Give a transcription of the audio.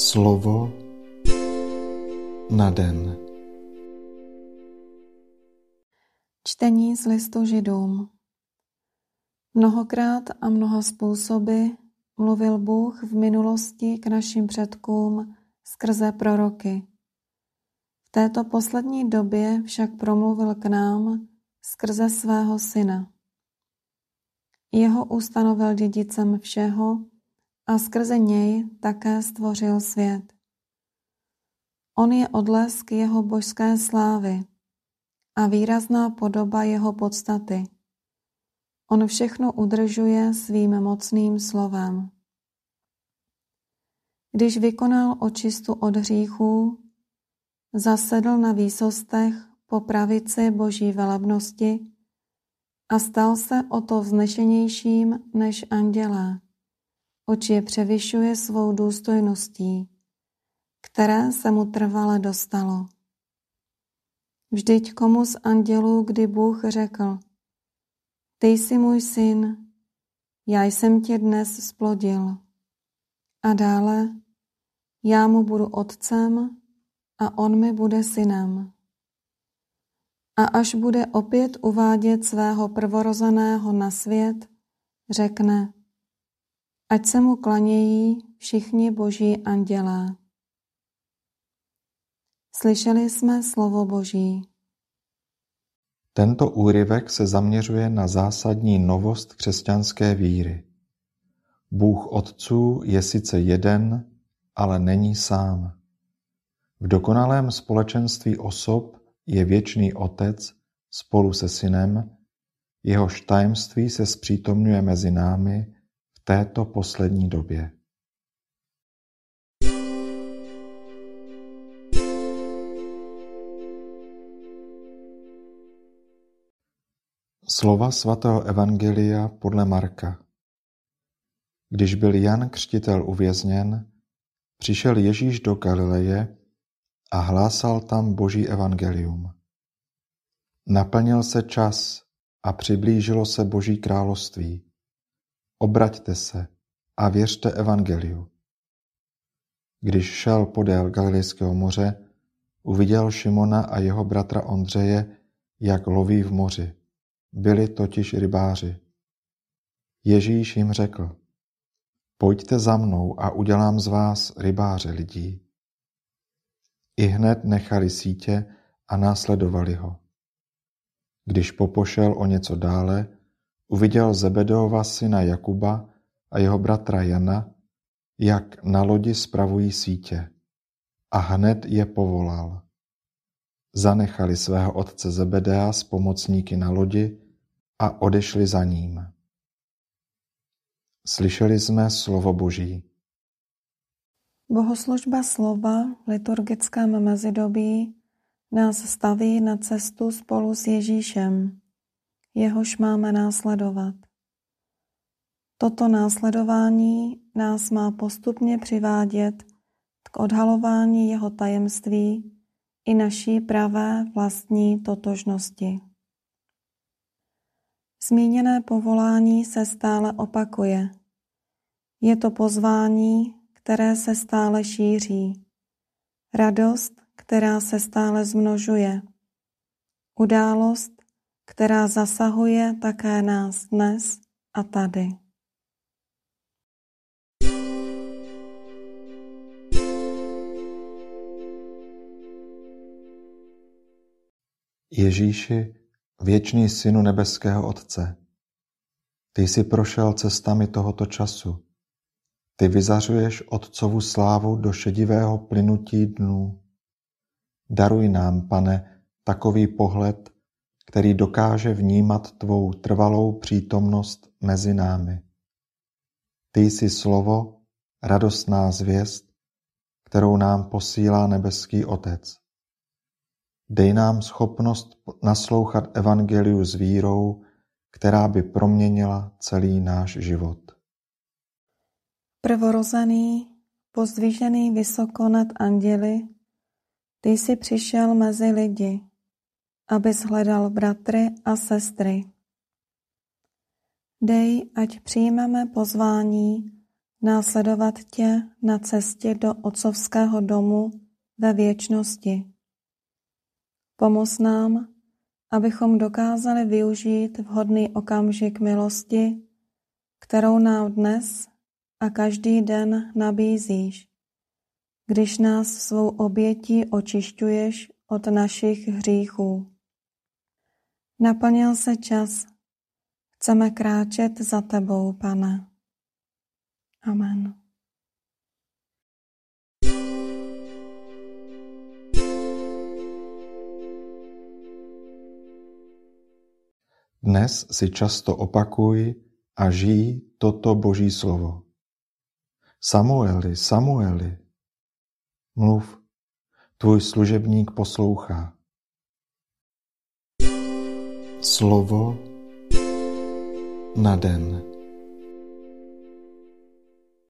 Slovo na den. Čtení z listu Židům. Mnohokrát a mnoha způsoby mluvil Bůh v minulosti k našim předkům skrze proroky. V této poslední době však promluvil k nám skrze svého syna. Jeho ustanovil dědicem všeho a skrze něj také stvořil svět. On je odlesk jeho božské slávy a výrazná podoba jeho podstaty. On všechno udržuje svým mocným slovem. Když vykonal očistu od hříchů, zasedl na výsostech po pravici boží velebnosti a stal se o to vznešenějším než andělé oč je převyšuje svou důstojností, které se mu trvale dostalo. Vždyť komu z andělů, kdy Bůh řekl, ty jsi můj syn, já jsem tě dnes splodil. A dále, já mu budu otcem a on mi bude synem. A až bude opět uvádět svého prvorozeného na svět, řekne, ať se mu klanějí všichni boží andělé. Slyšeli jsme slovo Boží. Tento úryvek se zaměřuje na zásadní novost křesťanské víry. Bůh Otců je sice jeden, ale není sám. V dokonalém společenství osob je věčný Otec spolu se Synem, jehož tajemství se zpřítomňuje mezi námi této poslední době. Slova svatého Evangelia podle Marka Když byl Jan Křtitel uvězněn, přišel Ježíš do Galileje a hlásal tam Boží evangelium. Naplnil se čas a přiblížilo se Boží království. Obraťte se a věřte evangeliu. Když šel podél Galilejského moře, uviděl Šimona a jeho bratra Ondřeje, jak loví v moři. Byli totiž rybáři. Ježíš jim řekl, pojďte za mnou a udělám z vás rybáře lidí. I hned nechali sítě a následovali ho. Když popošel o něco dále, Uviděl Zebedeova syna Jakuba a jeho bratra Jana, jak na lodi spravují sítě, a hned je povolal. Zanechali svého otce Zebedea s pomocníky na lodi a odešli za ním. Slyšeli jsme slovo Boží. Bohoslužba slova v liturgickém mezidobí nás staví na cestu spolu s Ježíšem, jehož máme následovat. Toto následování nás má postupně přivádět k odhalování jeho tajemství i naší pravé vlastní totožnosti. Zmíněné povolání se stále opakuje. Je to pozvání, které se stále šíří. Radost, která se stále zmnožuje. Událost, která zasahuje také nás dnes a tady. Ježíši, věčný synu nebeského Otce, ty jsi prošel cestami tohoto času. Ty vyzařuješ Otcovu slávu do šedivého plynutí dnů. Daruj nám, pane, takový pohled, který dokáže vnímat tvou trvalou přítomnost mezi námi. Ty jsi slovo, radostná zvěst, kterou nám posílá nebeský Otec. Dej nám schopnost naslouchat evangeliu s vírou, která by proměnila celý náš život. Prvorozený, pozdvížený vysoko nad anděli, ty jsi přišel mezi lidi, abys hledal bratry a sestry. Dej, ať přijmeme pozvání následovat tě na cestě do otcovského domu ve věčnosti. Pomoz nám, abychom dokázali využít vhodný okamžik milosti, kterou nám dnes a každý den nabízíš, když nás svou obětí očišťuješ od našich hříchů. Naplnil se čas, chceme kráčet za tebou, pane. Amen. Dnes si často opakuj a žij toto Boží slovo. Samueli, Samueli, mluv, tvůj služebník poslouchá. Slovo na den.